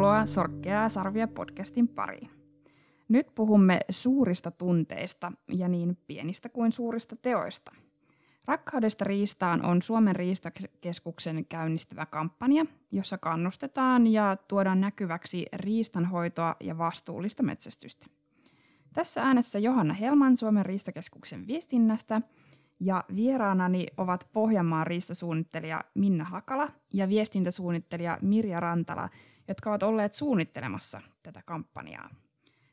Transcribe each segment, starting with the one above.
Tervetuloa Sorkkea Sarvia podcastin pariin. Nyt puhumme suurista tunteista ja niin pienistä kuin suurista teoista. Rakkaudesta riistaan on Suomen riistakeskuksen käynnistävä kampanja, jossa kannustetaan ja tuodaan näkyväksi riistanhoitoa ja vastuullista metsästystä. Tässä äänessä Johanna Helman Suomen riistakeskuksen viestinnästä ja vieraanani ovat Pohjanmaan riistasuunnittelija Minna Hakala ja viestintäsuunnittelija Mirja Rantala, jotka ovat olleet suunnittelemassa tätä kampanjaa.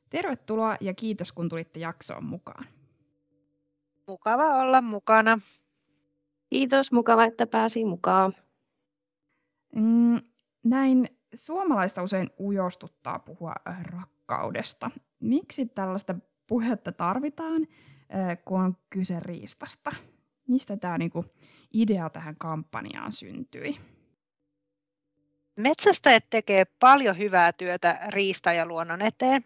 Tervetuloa ja kiitos kun tulitte jaksoon mukaan. Mukava olla mukana. Kiitos, mukava, että pääsin mukaan. Mm, näin suomalaista usein ujostuttaa puhua rakkaudesta. Miksi tällaista puhetta tarvitaan, kun on kyse riistasta? Mistä tämä niinku idea tähän kampanjaan syntyi? Metsästäjät tekee paljon hyvää työtä riista- ja luonnon eteen.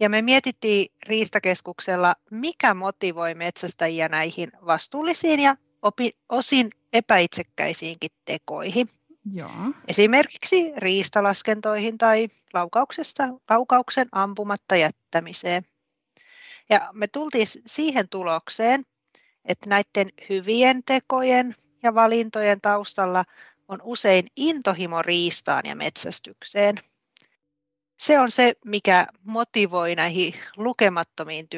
Ja me mietittiin Riistakeskuksella, mikä motivoi metsästäjiä näihin vastuullisiin ja opi, osin epäitsekkäisiinkin tekoihin. Joo. Esimerkiksi riistalaskentoihin tai laukauksesta, laukauksen ampumatta jättämiseen. Ja me tultiin siihen tulokseen, että näiden hyvien tekojen ja valintojen taustalla on usein intohimo riistaan ja metsästykseen. Se on se, mikä motivoi näihin lukemattomiin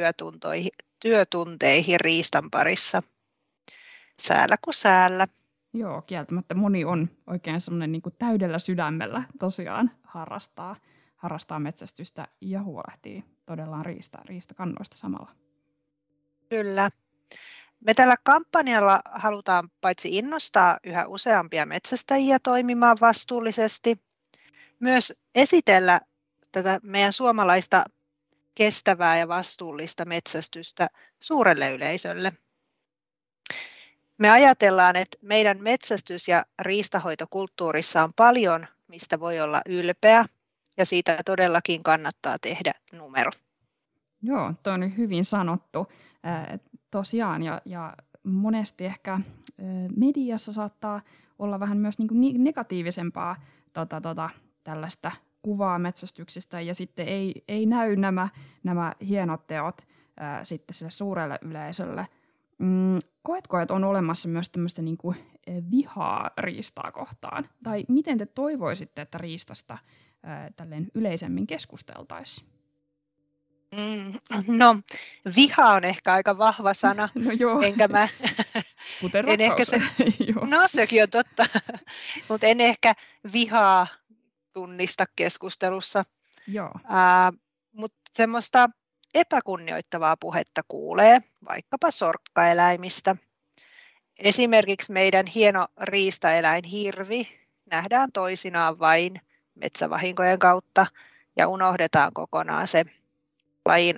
työtunteihin riistan parissa. Säällä kuin säällä. Joo, kieltämättä moni on oikein semmoinen niin täydellä sydämellä tosiaan harrastaa, harrastaa metsästystä ja huolehtii todella riista, riistakannoista samalla. Kyllä. Me tällä kampanjalla halutaan paitsi innostaa yhä useampia metsästäjiä toimimaan vastuullisesti, myös esitellä tätä meidän suomalaista kestävää ja vastuullista metsästystä suurelle yleisölle. Me ajatellaan, että meidän metsästys- ja riistahoitokulttuurissa on paljon, mistä voi olla ylpeä, ja siitä todellakin kannattaa tehdä numero. Joo, tuo on hyvin sanottu. Tosiaan, ja, ja monesti ehkä mediassa saattaa olla vähän myös niin negatiivisempaa tota, tota, tällaista kuvaa metsästyksistä, ja sitten ei, ei näy nämä, nämä hienot teot äh, sitten sille suurelle yleisölle – Mm, koetko, että on olemassa myös tämmöistä niin kuin vihaa riistaa kohtaan? Tai miten te toivoisitte, että riistasta ää, tälleen yleisemmin keskusteltaisiin? Mm, no, viha on ehkä aika vahva sana. No joo. Enkä mä, Kuten en ehkä se, No sekin on totta, mutta en ehkä vihaa tunnista keskustelussa. Joo. Uh, mutta semmoista epäkunnioittavaa puhetta kuulee, vaikkapa sorkkaeläimistä. Esimerkiksi meidän hieno riistaeläin hirvi nähdään toisinaan vain metsävahinkojen kautta ja unohdetaan kokonaan se lajin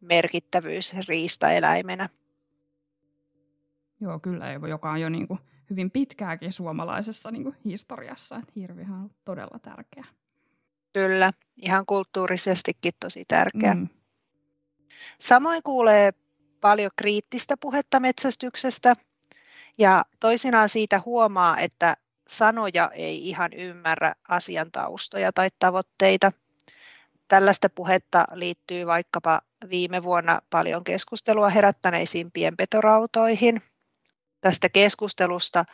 merkittävyys riistaeläimenä. Joo, kyllä, joka on jo niin kuin hyvin pitkääkin suomalaisessa niin kuin historiassa, että hirvihän on todella tärkeä. Kyllä, ihan kulttuurisestikin tosi tärkeä. Mm. Samoin kuulee paljon kriittistä puhetta metsästyksestä ja toisinaan siitä huomaa, että sanoja ei ihan ymmärrä asian taustoja tai tavoitteita. Tällaista puhetta liittyy vaikkapa viime vuonna paljon keskustelua herättäneisiin pienpetorautoihin. Tästä keskustelusta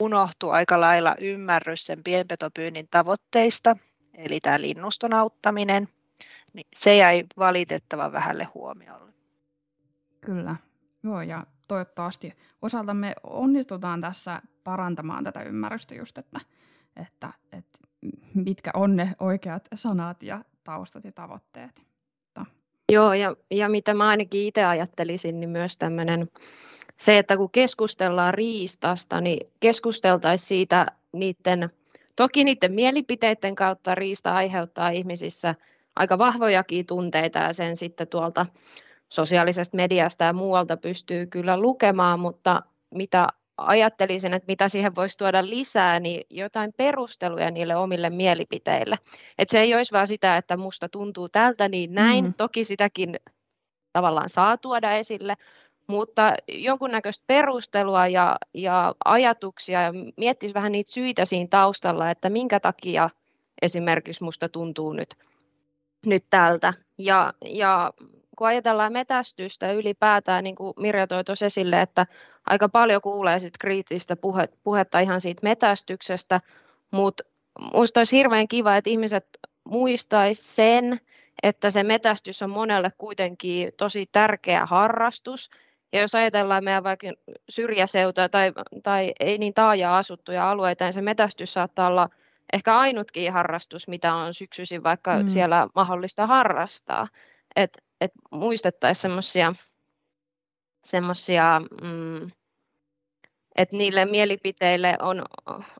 unohtui aika lailla ymmärrys sen pienpetopyynnin tavoitteista, eli tämä linnuston auttaminen – niin se jäi valitettavan vähälle huomiolle. Kyllä, joo ja toivottavasti osaltamme onnistutaan tässä parantamaan tätä ymmärrystä just, että, että, että mitkä on ne oikeat sanat ja taustat ja tavoitteet. Joo, ja, ja mitä mä ainakin itse ajattelisin, niin myös tämmöinen se, että kun keskustellaan riistasta, niin keskusteltaisiin siitä niiden, toki niiden mielipiteiden kautta riista aiheuttaa ihmisissä – aika vahvojakin tunteita ja sen sitten tuolta sosiaalisesta mediasta ja muualta pystyy kyllä lukemaan, mutta mitä ajattelisin, että mitä siihen voisi tuoda lisää, niin jotain perusteluja niille omille mielipiteille. Että se ei olisi vaan sitä, että musta tuntuu tältä, niin näin. Mm. Toki sitäkin tavallaan saa tuoda esille, mutta jonkunnäköistä perustelua ja, ja ajatuksia ja miettisi vähän niitä syitä siinä taustalla, että minkä takia esimerkiksi musta tuntuu nyt, nyt tältä. Ja, ja kun ajatellaan metästystä ylipäätään, niin kuin Mirja toi tuossa esille, että aika paljon kuulee sit kriittistä puhe, puhetta ihan siitä metästyksestä, mutta minusta olisi hirveän kiva, että ihmiset muistaisi sen, että se metästys on monelle kuitenkin tosi tärkeä harrastus. Ja jos ajatellaan meidän vaikka syrjäseutua tai, tai ei niin taajaa asuttuja alueita, niin se metästys saattaa olla ehkä ainutkin harrastus, mitä on syksyisin vaikka mm. siellä mahdollista harrastaa. Et, et muistettaisiin semmoisia semmoisia, mm, että niille mielipiteille on,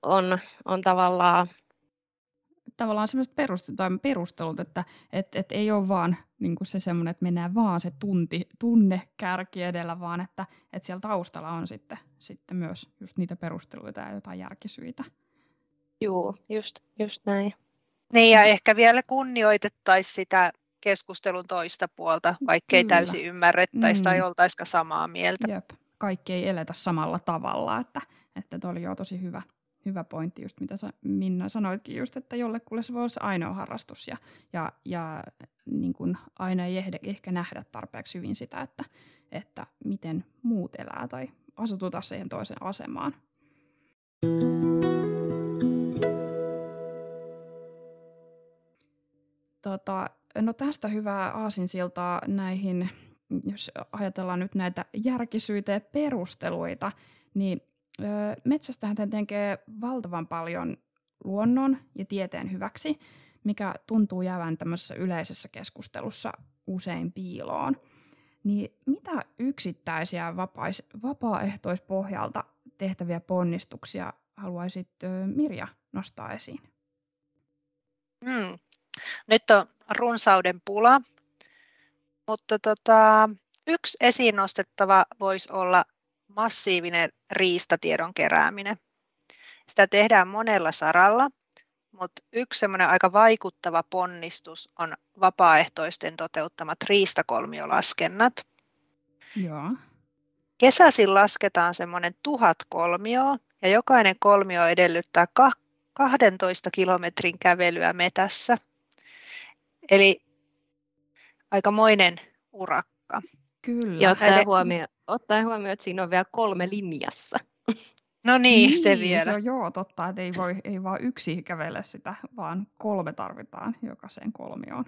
on, on tavallaan tavallaan semmoiset perustelut, tai perustelut että et, et ei ole vaan niin kuin se semmoinen, että mennään vaan se tunti, tunne kärki edellä, vaan että et siellä taustalla on sitten, sitten myös just niitä perusteluita ja jotain järkisyitä. Joo, just, just näin. Niin ja ehkä vielä kunnioitettaisiin sitä keskustelun toista puolta, vaikkei Kyllä. täysin ymmärrettäisi mm. tai oltaisikaan samaa mieltä. Jep. Kaikki ei eletä samalla tavalla, että, että toi oli jo tosi hyvä, hyvä pointti, just mitä sä, Minna sanoitkin just, että jollekulle se voi olla se ainoa harrastus ja, ja, ja niin kun aina ei ehde, ehkä nähdä tarpeeksi hyvin sitä, että, että miten muut elää tai asututa siihen toiseen asemaan. Tota, no tästä hyvää aasinsiltaa näihin, jos ajatellaan nyt näitä järkisyitä ja perusteluita, niin metsästähän tekee valtavan paljon luonnon ja tieteen hyväksi, mikä tuntuu jäävän tämmöisessä yleisessä keskustelussa usein piiloon. Niin mitä yksittäisiä vapais, vapaaehtoispohjalta tehtäviä ponnistuksia haluaisit Mirja nostaa esiin? Hmm. Nyt on runsauden pula, mutta tota, yksi esiin nostettava voisi olla massiivinen riistatiedon kerääminen. Sitä tehdään monella saralla, mutta yksi semmoinen aika vaikuttava ponnistus on vapaaehtoisten toteuttamat riistakolmiolaskennat. Joo. Kesäisin lasketaan semmoinen tuhat kolmioa ja jokainen kolmio edellyttää 12 kilometrin kävelyä metässä. Eli aikamoinen urakka. Kyllä. Ja ottaen, huomioon, ottaen huomioon, että siinä on vielä kolme linjassa. No niin, niin se vielä. Se on, joo, totta, että ei, voi, ei vaan yksi kävele sitä, vaan kolme tarvitaan jokaiseen kolmioon.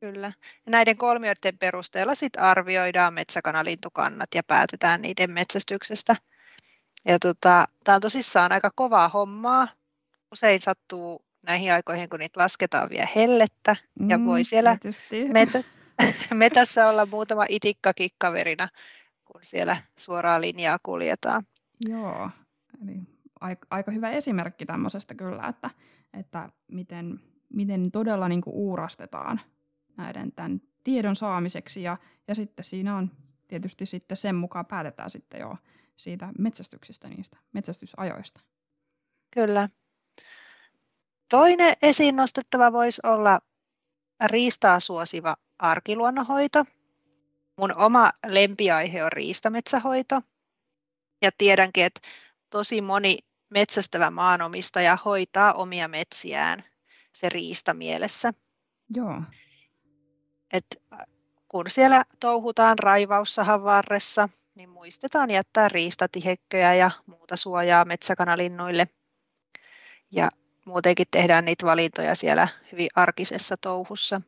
Kyllä. Ja näiden kolmioiden perusteella sit arvioidaan metsäkanalintukannat ja päätetään niiden metsästyksestä. Ja tota, tämä on tosissaan aika kovaa hommaa. Usein sattuu näihin aikoihin, kun niitä lasketaan vielä hellettä mm, ja voi siellä metä, metässä olla muutama itikkakin kaverina, kun siellä suoraa linjaa kuljetaan. Joo, eli aika, aika hyvä esimerkki tämmöisestä kyllä, että, että miten, miten todella niin uurastetaan näiden tämän tiedon saamiseksi ja, ja sitten siinä on tietysti sitten sen mukaan päätetään sitten jo siitä metsästyksestä, niistä metsästysajoista. Kyllä. Toinen esiin nostettava voisi olla riistaa suosiva arkiluonnonhoito. Mun oma lempiaihe on riistametsähoito. Ja tiedänkin, että tosi moni metsästävä maanomistaja hoitaa omia metsiään se riista mielessä. Joo. Et kun siellä touhutaan raivaussahan varressa, niin muistetaan jättää riistatihekköjä ja muuta suojaa metsäkanalinnuille. Ja muutenkin tehdään niitä valintoja siellä hyvin arkisessa touhussa.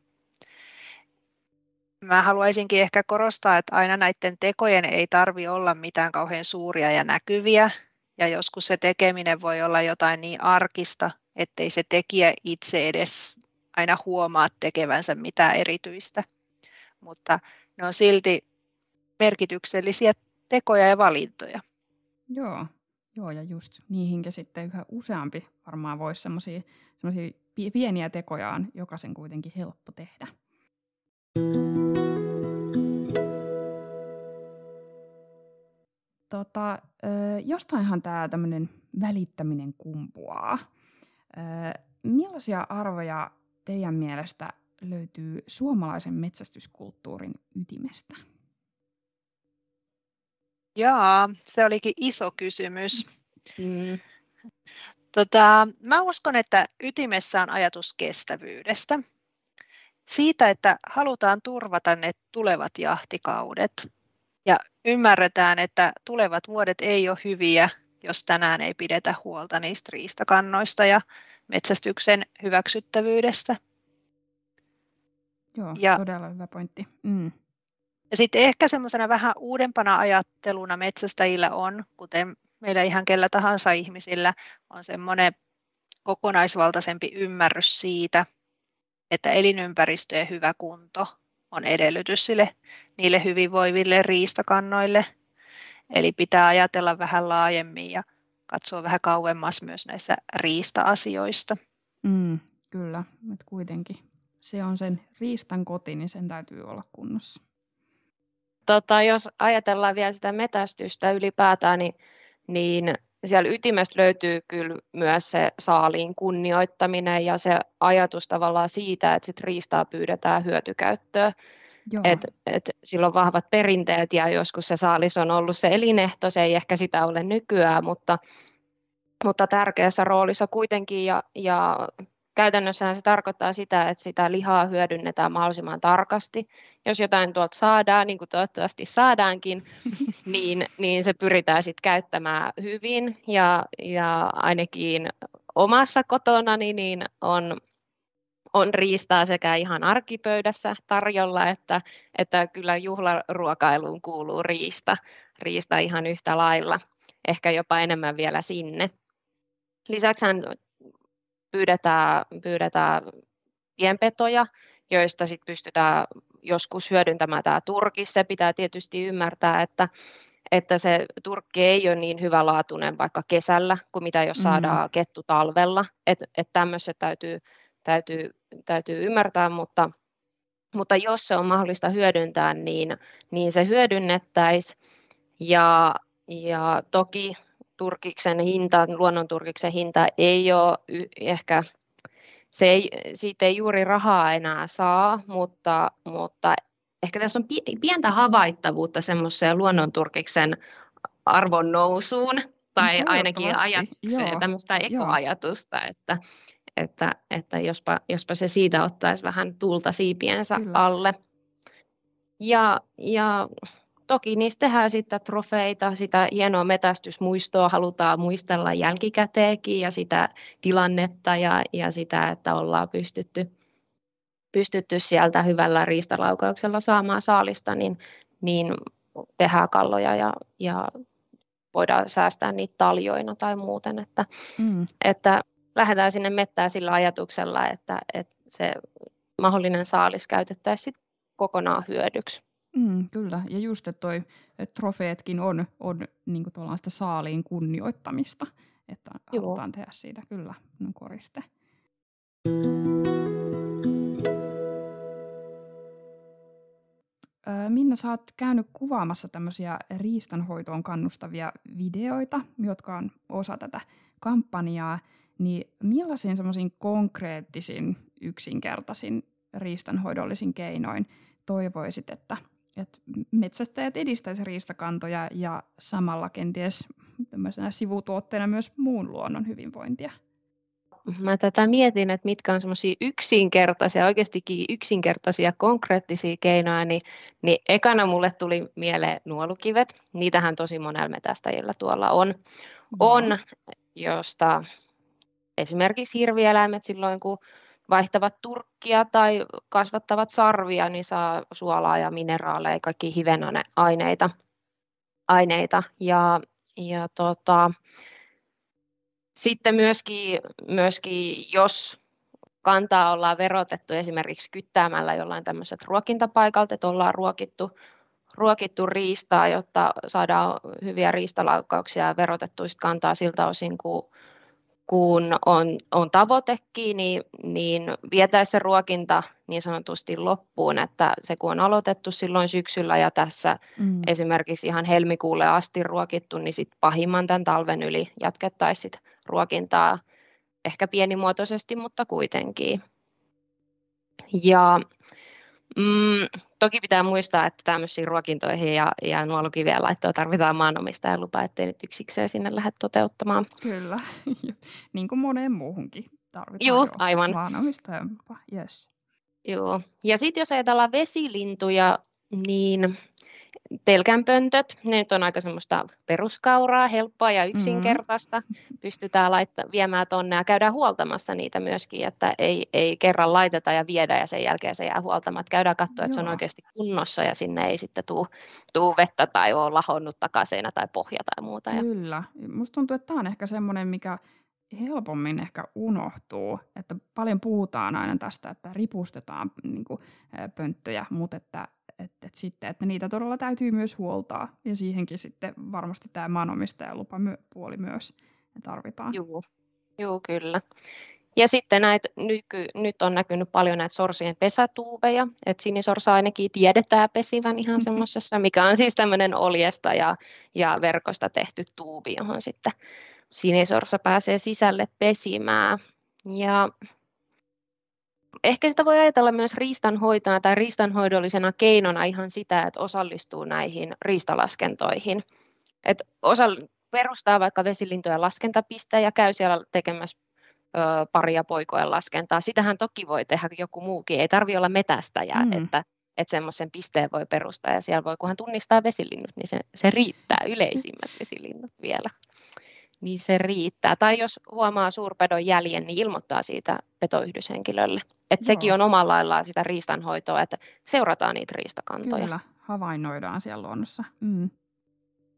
Mä haluaisinkin ehkä korostaa, että aina näiden tekojen ei tarvi olla mitään kauhean suuria ja näkyviä, ja joskus se tekeminen voi olla jotain niin arkista, ettei se tekijä itse edes aina huomaa tekevänsä mitään erityistä. Mutta ne on silti merkityksellisiä tekoja ja valintoja. Joo, Joo, ja just niihinkin sitten yhä useampi varmaan voisi semmoisia pieniä tekojaan jokaisen kuitenkin helppo tehdä. Tota, jostainhan tämä tämmöinen välittäminen kumpuaa. Millaisia arvoja teidän mielestä löytyy suomalaisen metsästyskulttuurin ytimestä? Jaa, se olikin iso kysymys. Mm. Tota, mä uskon, että ytimessä on ajatus kestävyydestä. Siitä, että halutaan turvata ne tulevat jahtikaudet. Ja ymmärretään, että tulevat vuodet ei ole hyviä, jos tänään ei pidetä huolta niistä riistakannoista ja metsästyksen hyväksyttävyydestä. Joo, ja, todella hyvä pointti. Mm. Ja sitten ehkä semmoisena vähän uudempana ajatteluna metsästäjillä on, kuten meillä ihan kellä tahansa ihmisillä, on semmoinen kokonaisvaltaisempi ymmärrys siitä, että elinympäristöjen hyvä kunto on edellytys sille, niille hyvinvoiville riistakannoille. Eli pitää ajatella vähän laajemmin ja katsoa vähän kauemmas myös näissä riista-asioista. Mm, kyllä, että kuitenkin se on sen riistan koti, niin sen täytyy olla kunnossa. Tota, jos ajatellaan vielä sitä metästystä ylipäätään, niin, niin siellä ytimestä löytyy kyllä myös se saaliin kunnioittaminen ja se ajatus tavallaan siitä, että sit riistaa pyydetään hyötykäyttöön. Et, et sillä on vahvat perinteet ja joskus se saalis on ollut se elinehto, se ei ehkä sitä ole nykyään, mutta, mutta tärkeässä roolissa kuitenkin ja, ja käytännössä se tarkoittaa sitä, että sitä lihaa hyödynnetään mahdollisimman tarkasti. Jos jotain tuolta saadaan, niin kuin toivottavasti saadaankin, niin, niin se pyritään sitten käyttämään hyvin. Ja, ja ainakin omassa kotona niin on, on riistaa sekä ihan arkipöydässä tarjolla, että, että kyllä juhlaruokailuun kuuluu riista, riista ihan yhtä lailla, ehkä jopa enemmän vielä sinne. Lisäksi pyydetään, pyydetään pienpetoja, joista sit pystytään joskus hyödyntämään tämä turkki. Se pitää tietysti ymmärtää, että, että se turkki ei ole niin hyvälaatuinen vaikka kesällä kuin mitä jos saadaan mm. kettu talvella. Että et tämmöiset täytyy, täytyy, täytyy ymmärtää, mutta, mutta jos se on mahdollista hyödyntää, niin, niin se hyödynnettäisiin. Ja, ja toki turkiksen hinta, luonnonturkiksen hinta ei ole ehkä, se ei, siitä ei juuri rahaa enää saa, mutta, mutta ehkä tässä on pientä havaittavuutta semmoiseen luonnonturkiksen arvon nousuun, tai no, ainakin ajatukseen, tämmöistä ekoajatusta, että, että, että jospa, jospa se siitä ottaisi vähän tulta siipiensä Kyllä. alle. Ja, ja toki niistä tehdään sitten trofeita, sitä hienoa metästysmuistoa halutaan muistella jälkikäteenkin ja sitä tilannetta ja, ja sitä, että ollaan pystytty, pystytty sieltä hyvällä riistalaukauksella saamaan saalista, niin, niin tehdään kalloja ja, ja voidaan säästää niitä taljoina tai muuten, että, mm. että lähdetään sinne mettään sillä ajatuksella, että, että se mahdollinen saalis käytettäisiin kokonaan hyödyksi. Mm, kyllä, ja just, että toi trofeetkin on, on niin sitä saaliin kunnioittamista, että Joo. halutaan tehdä siitä kyllä no, koriste. Minna, sä oot käynyt kuvaamassa tämmöisiä riistanhoitoon kannustavia videoita, jotka on osa tätä kampanjaa, niin millaisiin semmoisiin konkreettisiin, yksinkertaisin riistanhoidollisin keinoin toivoisit, että että metsästäjät edistäisivät riistakantoja ja samalla kenties sivutuotteena myös muun luonnon hyvinvointia. Mä tätä mietin, että mitkä on semmoisia yksinkertaisia, oikeastikin yksinkertaisia konkreettisia keinoja, niin, niin ekana mulle tuli mieleen nuolukivet. Niitähän tosi monella metästäjillä tuolla on, on josta esimerkiksi hirvieläimet silloin, kun vaihtavat turkkia tai kasvattavat sarvia, niin saa suolaa ja mineraaleja, kaikki hivenaineita. Aineita. Ja, ja tota, sitten myöskin, myöskin, jos kantaa ollaan verotettu esimerkiksi kyttäämällä jollain tämmöiset ruokintapaikalta, että ollaan ruokittu, ruokittu riistaa, jotta saadaan hyviä riistalaukkauksia ja verotettu kantaa siltä osin, kun kun on, on tavoitekin, niin, niin vietäisi se ruokinta niin sanotusti loppuun, että se kun on aloitettu silloin syksyllä ja tässä mm. esimerkiksi ihan helmikuulle asti ruokittu, niin sitten pahimman tämän talven yli jatkettaisiin ruokintaa ehkä pienimuotoisesti, mutta kuitenkin. Ja Mm, toki pitää muistaa, että tämmöisiin ruokintoihin ja, ja nuolukivien laittoon tarvitaan maanomistajan lupa, ettei nyt yksikseen sinne lähde toteuttamaan. Kyllä, niin kuin moneen muuhunkin tarvitaan Joo, aivan. maanomistajan lupa. Yes. Joo, ja sitten jos ajatellaan vesilintuja, niin telkänpöntöt, ne nyt on aika semmoista peruskauraa, helppoa ja yksinkertaista. Mm-hmm. Pystytään laitta, viemään tonne ja käydään huoltamassa niitä myöskin, että ei, ei kerran laiteta ja viedä ja sen jälkeen se jää huoltamatta. Käydään katsoa, että Joo. se on oikeasti kunnossa ja sinne ei sitten tuu, tuu vettä tai ole lahonnut takaseina tai pohja tai muuta. Kyllä. Musta tuntuu, että tämä on ehkä semmoinen, mikä helpommin ehkä unohtuu, että paljon puhutaan aina tästä, että ripustetaan niin kuin, pönttöjä, mutta että että, että, sitten, että niitä todella täytyy myös huoltaa. Ja siihenkin sitten varmasti tämä maanomistajalupa puoli myös tarvitaan. Joo, Joo kyllä. Ja sitten näitä, nyky, nyt on näkynyt paljon näitä sorsien pesätuuveja, että sinisorsa ainakin tiedetään pesivän ihan semmoisessa, mikä on siis tämmöinen oljesta ja, ja verkosta tehty tuubi, johon sitten sinisorsa pääsee sisälle pesimään. Ja ehkä sitä voi ajatella myös riistanhoitona tai riistanhoidollisena keinona ihan sitä, että osallistuu näihin riistalaskentoihin. Että osa perustaa vaikka vesilintojen laskentapisteen ja käy siellä tekemässä ö, paria poikojen laskentaa. Sitähän toki voi tehdä joku muukin, ei tarvitse olla metästäjä, mm. että, että semmoisen pisteen voi perustaa ja siellä voi, kunhan tunnistaa vesilinnut, niin se, se riittää yleisimmät vesilinnut vielä niin se riittää. Tai jos huomaa suurpedon jäljen, niin ilmoittaa siitä petoyhdyshenkilölle. Että sekin on omalla laillaan sitä riistanhoitoa, että seurataan niitä riistakantoja. Kyllä, havainnoidaan siellä luonnossa. Mm.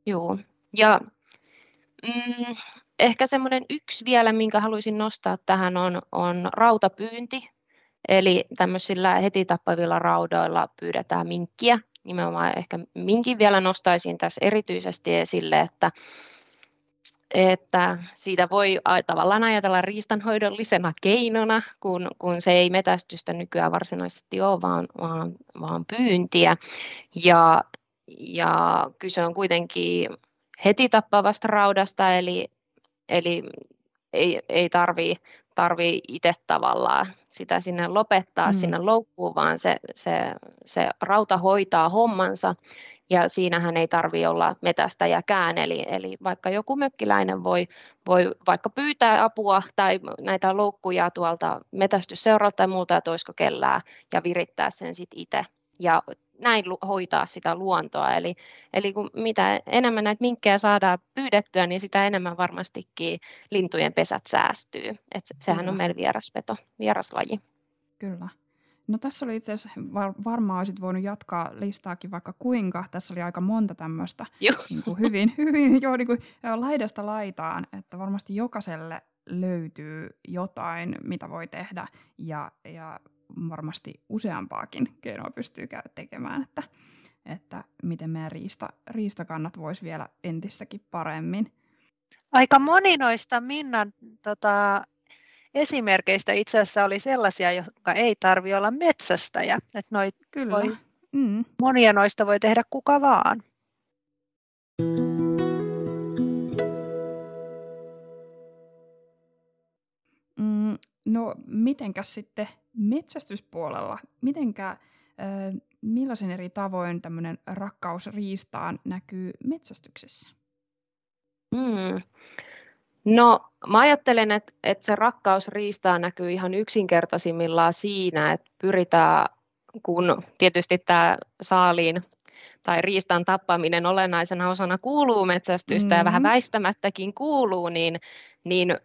Joo, ja mm, ehkä semmoinen yksi vielä, minkä haluaisin nostaa tähän, on, on rautapyynti. Eli tämmöisillä heti tappavilla raudoilla pyydetään minkkiä. Nimenomaan ehkä minkin vielä nostaisin tässä erityisesti esille, että että siitä voi tavallaan ajatella riistanhoidollisena keinona, kun, kun se ei metästystä nykyään varsinaisesti ole, vaan, vaan, vaan pyyntiä. Ja, ja kyse on kuitenkin heti tappavasta raudasta, eli, eli ei, ei tarvitse tarvii itse tavallaan sitä sinne lopettaa mm. sinne loukkuun, vaan se, se, se rauta hoitaa hommansa ja siinähän ei tarvitse olla metästäjäkään, eli, eli vaikka joku mökkiläinen voi, voi vaikka pyytää apua tai näitä loukkuja tuolta metästysseuralta tai muuta, että olisiko kellää, ja virittää sen sitten itse. Ja näin hoitaa sitä luontoa. Eli, eli kun mitä enemmän näitä minkkejä saadaan pyydettyä, niin sitä enemmän varmastikin lintujen pesät säästyy. Et sehän on meillä vieraspeto, vieraslaji. Kyllä. No tässä oli itse asiassa, var, varmaan olisit voinut jatkaa listaakin vaikka kuinka. Tässä oli aika monta tämmöistä niin kuin hyvin, hyvin jo niin kuin, laidasta laitaan, että varmasti jokaiselle löytyy jotain, mitä voi tehdä ja, ja varmasti useampaakin keinoa pystyy tekemään, että, että miten meidän riista, riistakannat voisi vielä entistäkin paremmin. Aika moni noista Minnan tota, esimerkkeistä itse asiassa oli sellaisia, jotka ei tarvi olla metsästäjä. Että noit Kyllä. Voi, mm. Monia noista voi tehdä kuka vaan. Mm, no mitenkäs sitten metsästyspuolella, mitenkä, äh, millaisen eri tavoin tämmöinen rakkaus riistaan näkyy metsästyksessä? Mm. No mä ajattelen, että, että se rakkaus riistaa näkyy ihan yksinkertaisimmillaan siinä, että pyritään, kun tietysti tämä saaliin tai riistan tappaminen olennaisena osana kuuluu metsästystä mm-hmm. ja vähän mm-hmm. väistämättäkin kuuluu, niin, niin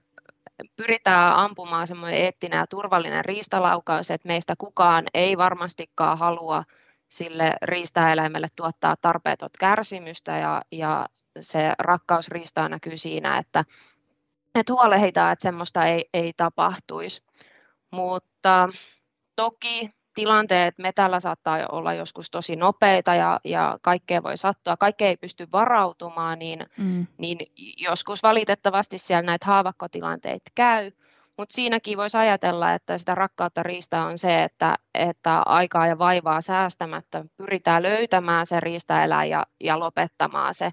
pyritään ampumaan semmoinen eettinen ja turvallinen riistalaukaus, että meistä kukaan ei varmastikaan halua sille riistaeläimelle tuottaa tarpeetot kärsimystä ja, ja se rakkaus riistaa näkyy siinä, että että huolehditaan, että semmoista ei, ei tapahtuisi. Mutta toki tilanteet metällä saattaa olla joskus tosi nopeita ja, ja kaikkea voi sattua, kaikkea ei pysty varautumaan, niin, mm. niin joskus valitettavasti siellä näitä haavakkotilanteita käy. Mutta siinäkin voisi ajatella, että sitä rakkautta riistaa on se, että, että aikaa ja vaivaa säästämättä pyritään löytämään se riistaeläin ja, ja lopettamaan se.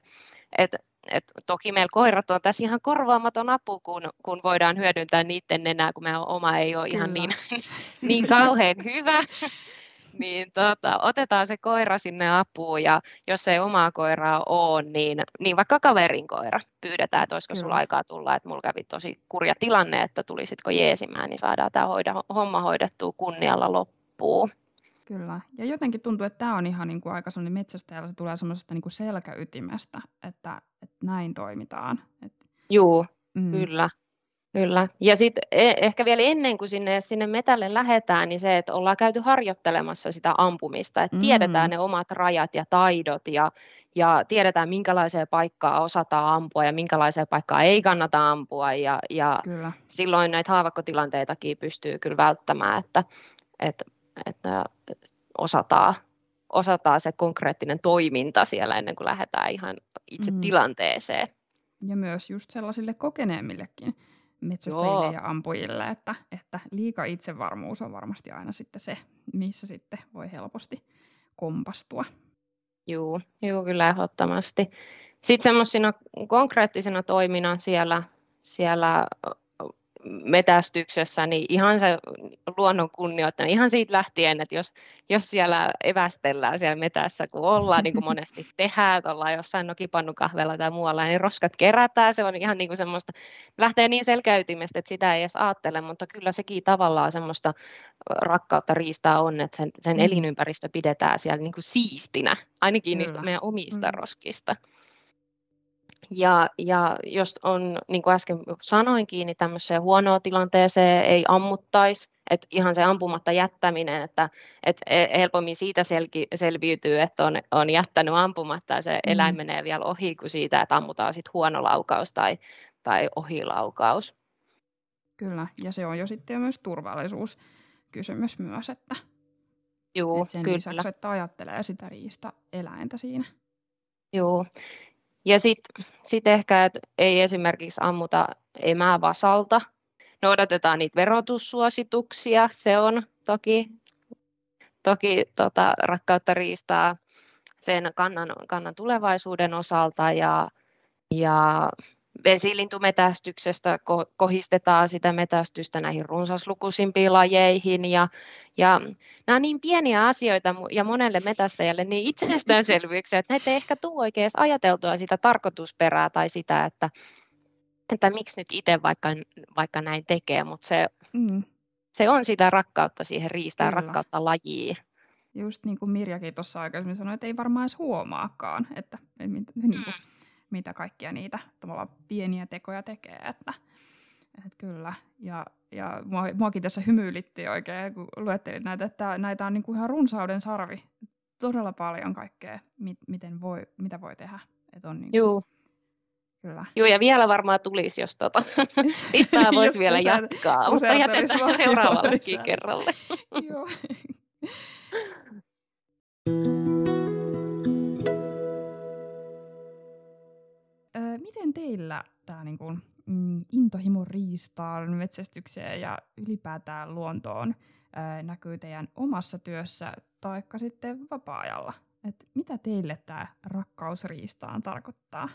Et et toki meillä koirat on tässä ihan korvaamaton apu, kun, kun voidaan hyödyntää niiden nenää, kun meidän oma ei ole Kyllä. ihan niin, niin kauhean hyvä. niin tota, otetaan se koira sinne apuun ja jos ei omaa koiraa ole, niin, niin vaikka kaverin koira pyydetään, että olisiko sulla aikaa tulla, että mulla kävi tosi kurja tilanne, että tulisitko jeesimään, niin saadaan tämä hoida, homma hoidettua kunnialla loppuun. Kyllä. Ja jotenkin tuntuu, että tämä on ihan niin kuin aika sellainen metsästäjällä, se tulee semmoisesta niin kuin selkäytimestä, että, että näin toimitaan. Että, Joo, mm. kyllä. Kyllä. Ja sitten ehkä vielä ennen kuin sinne, sinne metälle lähdetään, niin se, että ollaan käyty harjoittelemassa sitä ampumista, että mm. tiedetään ne omat rajat ja taidot ja, ja tiedetään, minkälaiseen paikkaan osataan ampua ja minkälaiseen paikkaan ei kannata ampua. Ja, ja kyllä. silloin näitä haavakkotilanteitakin pystyy kyllä välttämään, että, että, että osataan, osataan se konkreettinen toiminta siellä ennen kuin lähdetään ihan itse mm. tilanteeseen. Ja myös just sellaisille kokeneemmillekin metsästäjille Joo. ja ampujille, että, että liika itsevarmuus on varmasti aina sitten se, missä sitten voi helposti kompastua. Joo, joo kyllä ehdottomasti. Sitten semmoisina konkreettisena toimina siellä, siellä metästyksessä, niin ihan se luonnon kunnioittaminen, ihan siitä lähtien, että jos, jos siellä evästellään siellä metässä, kun ollaan, niin kuin monesti tehdään, että ollaan jossain nokipannukahvella tai muualla, niin roskat kerätään, se on ihan niin kuin semmoista, lähtee niin selkäytimestä, että sitä ei edes ajattele, mutta kyllä sekin tavallaan semmoista rakkautta riistaa on, että sen, sen mm. elinympäristö pidetään siellä niin kuin siistinä, ainakin kyllä. niistä meidän omista mm. roskista. Ja, ja jos on, niin kuin äsken sanoin, kiinni tämmöiseen huonoon tilanteeseen ei ammuttaisi, että ihan se ampumatta jättäminen, että, että e, helpommin siitä selki, selviytyy, että on, on jättänyt ampumatta ja se mm. eläin menee vielä ohi kuin siitä, että ammutaan sitten huono laukaus tai, tai ohilaukaus. Kyllä, ja se on jo sitten myös turvallisuuskysymys myös, että, Juu, että sen kyllä. lisäksi, että ajattelee sitä riista eläintä siinä. Joo, ja sitten sit ehkä, että ei esimerkiksi ammuta emää vasalta. Noudatetaan niitä verotussuosituksia, se on toki, toki tota, rakkautta riistaa sen kannan, kannan tulevaisuuden osalta ja, ja vesilintumetästyksestä kohistetaan sitä metästystä näihin runsaslukuisimpiin lajeihin ja, ja nämä on niin pieniä asioita ja monelle metästäjälle niin itsestäänselvyyksiä, että näitä ei ehkä tule oikein ajateltua sitä tarkoitusperää tai sitä, että, että miksi nyt itse vaikka, vaikka näin tekee, mutta se, mm. se on sitä rakkautta siihen riistään, Kyllä. rakkautta lajiin. Just niin kuin Mirjakin tuossa aikaisemmin sanoi, että ei varmaan edes huomaakaan, että niin kuin, mm mitä kaikkia niitä pieniä tekoja tekee. Että, että kyllä. Ja, ja mua, muakin tässä hymyilitti oikein, kun luettelin näitä, että näitä on niin kuin ihan runsauden sarvi. Todella paljon kaikkea, mit, miten voi, mitä voi tehdä. Että on niin kuin, Joo. Kyllä. Joo, ja vielä varmaan tulisi, jos tota, listaa voisi vielä jatkaa, mutta jätetään seuraavallekin kerralle. Joo. miten teillä tämä niinku, mm, intohimo riistaan, metsästykseen ja ylipäätään luontoon ää, näkyy teidän omassa työssä tai sitten vapaa-ajalla? Et mitä teille tämä rakkaus riistaan tarkoittaa?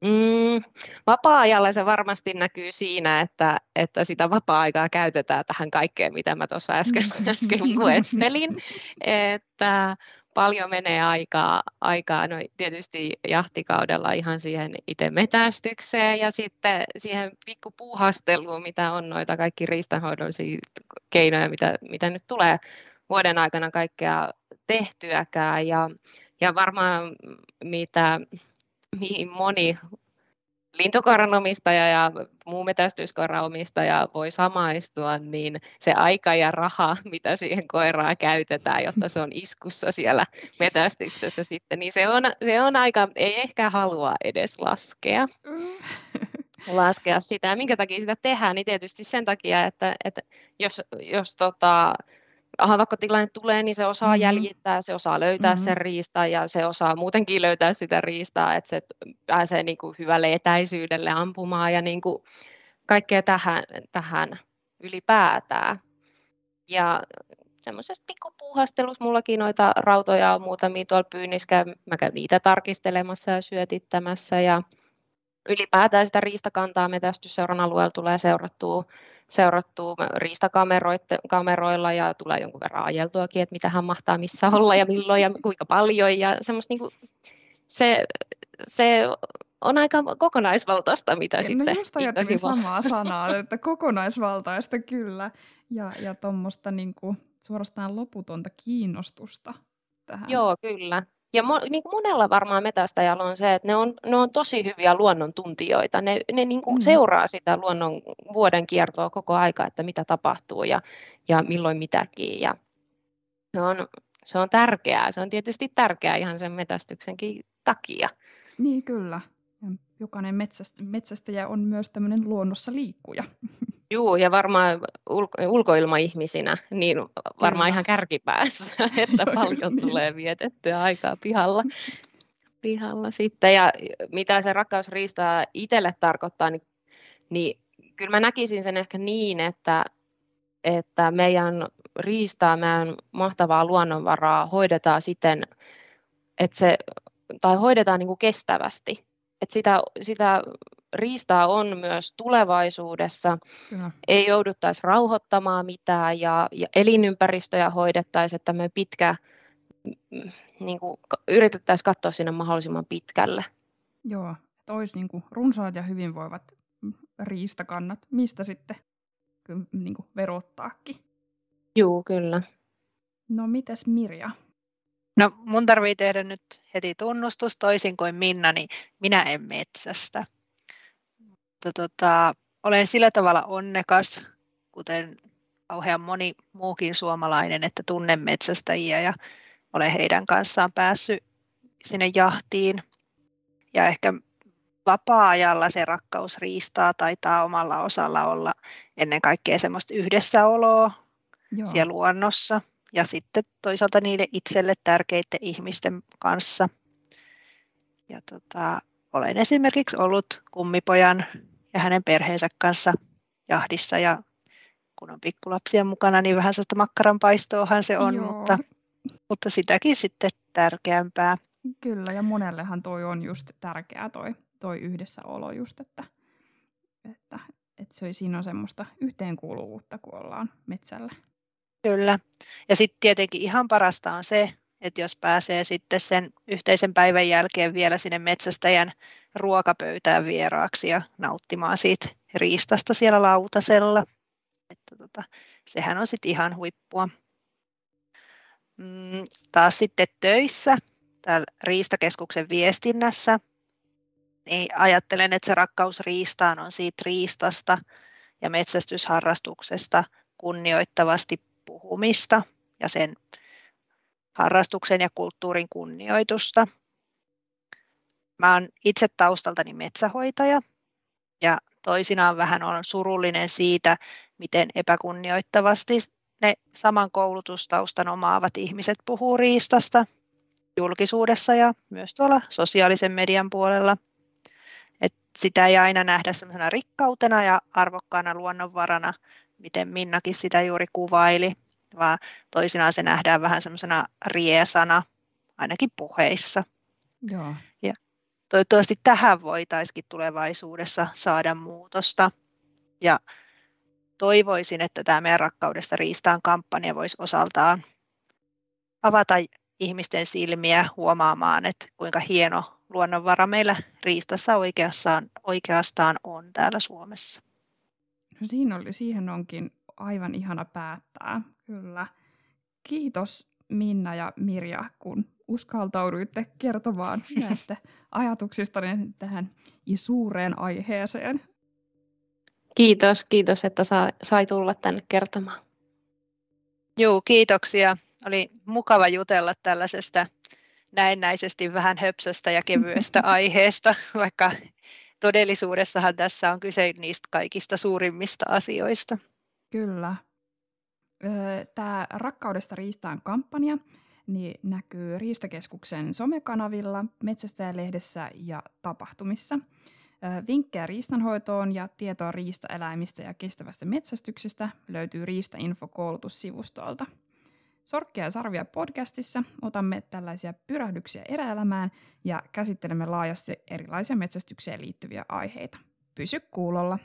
Mm, vapaa-ajalla se varmasti näkyy siinä, että, että sitä vapaa-aikaa käytetään tähän kaikkeen, mitä mä tuossa äsken, äsken luettelin. että paljon menee aikaa, aikaa no tietysti jahtikaudella ihan siihen itse metästykseen ja sitten siihen pikkupuuhasteluun, mitä on noita kaikki riistanhoidollisia keinoja, mitä, mitä nyt tulee vuoden aikana kaikkea tehtyäkään. Ja, ja varmaan mitä mihin moni lintukoiran omistaja ja muu metästyskoiran omistaja voi samaistua, niin se aika ja raha, mitä siihen koiraan käytetään, jotta se on iskussa siellä metästyksessä sitten, niin se on, se on aika, ei ehkä halua edes laskea. laskea sitä. Minkä takia sitä tehdään, niin tietysti sen takia, että, että jos, jos tota, tilanne tulee, niin se osaa mm-hmm. jäljittää, se osaa löytää mm-hmm. sen riistaa ja se osaa muutenkin löytää sitä riistaa, että se pääsee niin kuin hyvälle etäisyydelle ampumaan ja niin kuin kaikkea tähän, tähän ylipäätään. Ja semmoisessa pikkupuuhastelussa mullakin noita rautoja on muutamia tuolla pyynnissä, mä käyn niitä tarkistelemassa ja syötittämässä ja ylipäätään sitä riistakantaa metästysseuran alueella tulee seurattua, seurattua riistakameroilla ja tulee jonkun verran ajeltuakin, että mitä hän mahtaa missä olla ja milloin ja kuinka paljon. Ja semmoista niin kuin, se, se on aika kokonaisvaltaista, mitä no sitten... No just ajattelin samaa sanaa, että kokonaisvaltaista kyllä, ja, ja tuommoista niin suorastaan loputonta kiinnostusta tähän. Joo, kyllä. Ja mo, niin kuin monella varmaan metästäjällä on se, että ne on, ne on tosi hyviä luonnontuntijoita. Ne, ne niin kuin mm. seuraa sitä luonnon vuoden kiertoa koko aika, että mitä tapahtuu ja, ja milloin mitäkin. Ja se, on, se on tärkeää. Se on tietysti tärkeää ihan sen metästyksenkin takia. Niin, kyllä. Jokainen metsästäjä on myös tämmöinen luonnossa liikkuja. Joo, ja varmaan ulko- ulkoilmaihmisinä, niin varmaan Kyllä. ihan kärkipäässä, että paljon niin. tulee vietettyä aikaa pihalla. pihalla sitten. Ja mitä se rakkausriista itselle tarkoittaa, niin, niin kyllä mä näkisin sen ehkä niin, että, että meidän riistaa, meidän mahtavaa luonnonvaraa hoidetaan siten, että se, tai hoidetaan niin kuin kestävästi. Että sitä, sitä riistaa on myös tulevaisuudessa. Kyllä. Ei jouduttaisi rauhoittamaan mitään ja, ja elinympäristöjä hoidettaisiin, että me pitkä, mm, niin kuin, yritettäisiin katsoa sinne mahdollisimman pitkälle. Joo, että olisi niin kuin runsaat ja hyvinvoivat riistakannat, mistä sitten niin kuin verottaakin. Joo, kyllä. No mites Mirja? No mun tarvii tehdä nyt heti tunnustus toisin kuin Minna, niin minä en metsästä. Mutta tota, olen sillä tavalla onnekas, kuten kauhean moni muukin suomalainen, että tunnen metsästäjiä ja olen heidän kanssaan päässyt sinne jahtiin. Ja ehkä vapaa-ajalla se rakkaus riistaa taitaa omalla osalla olla ennen kaikkea semmoista yhdessäoloa Joo. siellä luonnossa ja sitten toisaalta niille itselle tärkeiden ihmisten kanssa. Ja tota, olen esimerkiksi ollut kummipojan ja hänen perheensä kanssa jahdissa ja kun on pikkulapsia mukana, niin vähän sellaista makkaranpaistoahan se on, mutta, mutta sitäkin sitten tärkeämpää. Kyllä, ja monellehan toi on just tärkeää toi, toi yhdessäolo just, että, että, että se, siinä on semmoista yhteenkuuluvuutta, kun ollaan metsällä. Kyllä, ja sitten tietenkin ihan parasta on se, että jos pääsee sitten sen yhteisen päivän jälkeen vielä sinne metsästäjän ruokapöytään vieraaksi ja nauttimaan siitä riistasta siellä lautasella. Että tota, sehän on sitten ihan huippua. Mm, taas sitten töissä, täällä Riistakeskuksen viestinnässä, niin ajattelen, että se rakkaus riistaan on siitä riistasta ja metsästysharrastuksesta kunnioittavasti puhumista ja sen harrastuksen ja kulttuurin kunnioitusta. Mä oon itse taustaltani metsähoitaja ja toisinaan vähän on surullinen siitä, miten epäkunnioittavasti ne saman koulutustaustan omaavat ihmiset puhuu riistasta julkisuudessa ja myös tuolla sosiaalisen median puolella. Et sitä ei aina nähdä sellaisena rikkautena ja arvokkaana luonnonvarana, miten Minnakin sitä juuri kuvaili, vaan toisinaan se nähdään vähän semmoisena riesana, ainakin puheissa. Joo. Ja toivottavasti tähän voitaisiin tulevaisuudessa saada muutosta. Ja toivoisin, että tämä meidän rakkaudesta riistaan kampanja voisi osaltaan avata ihmisten silmiä huomaamaan, että kuinka hieno luonnonvara meillä riistassa oikeastaan, oikeastaan on täällä Suomessa. No siinä oli, siihen onkin aivan ihana päättää, kyllä. Kiitos Minna ja Mirja, kun uskaltauduitte kertomaan näistä ajatuksista tähän suureen aiheeseen. Kiitos, kiitos, että sa, sai tulla tänne kertomaan. Joo, kiitoksia. Oli mukava jutella tällaisesta näennäisesti vähän höpsöstä ja kevyestä aiheesta, vaikka todellisuudessahan tässä on kyse niistä kaikista suurimmista asioista. Kyllä. Tämä Rakkaudesta riistään kampanja niin näkyy Riistakeskuksen somekanavilla, Metsästäjälehdessä ja tapahtumissa. Vinkkejä riistanhoitoon ja tietoa riistaeläimistä ja kestävästä metsästyksestä löytyy Riistainfo koulutussivustolta. Sorkkia ja sarvia podcastissa otamme tällaisia pyrähdyksiä eräelämään ja käsittelemme laajasti erilaisia metsästykseen liittyviä aiheita. Pysy kuulolla!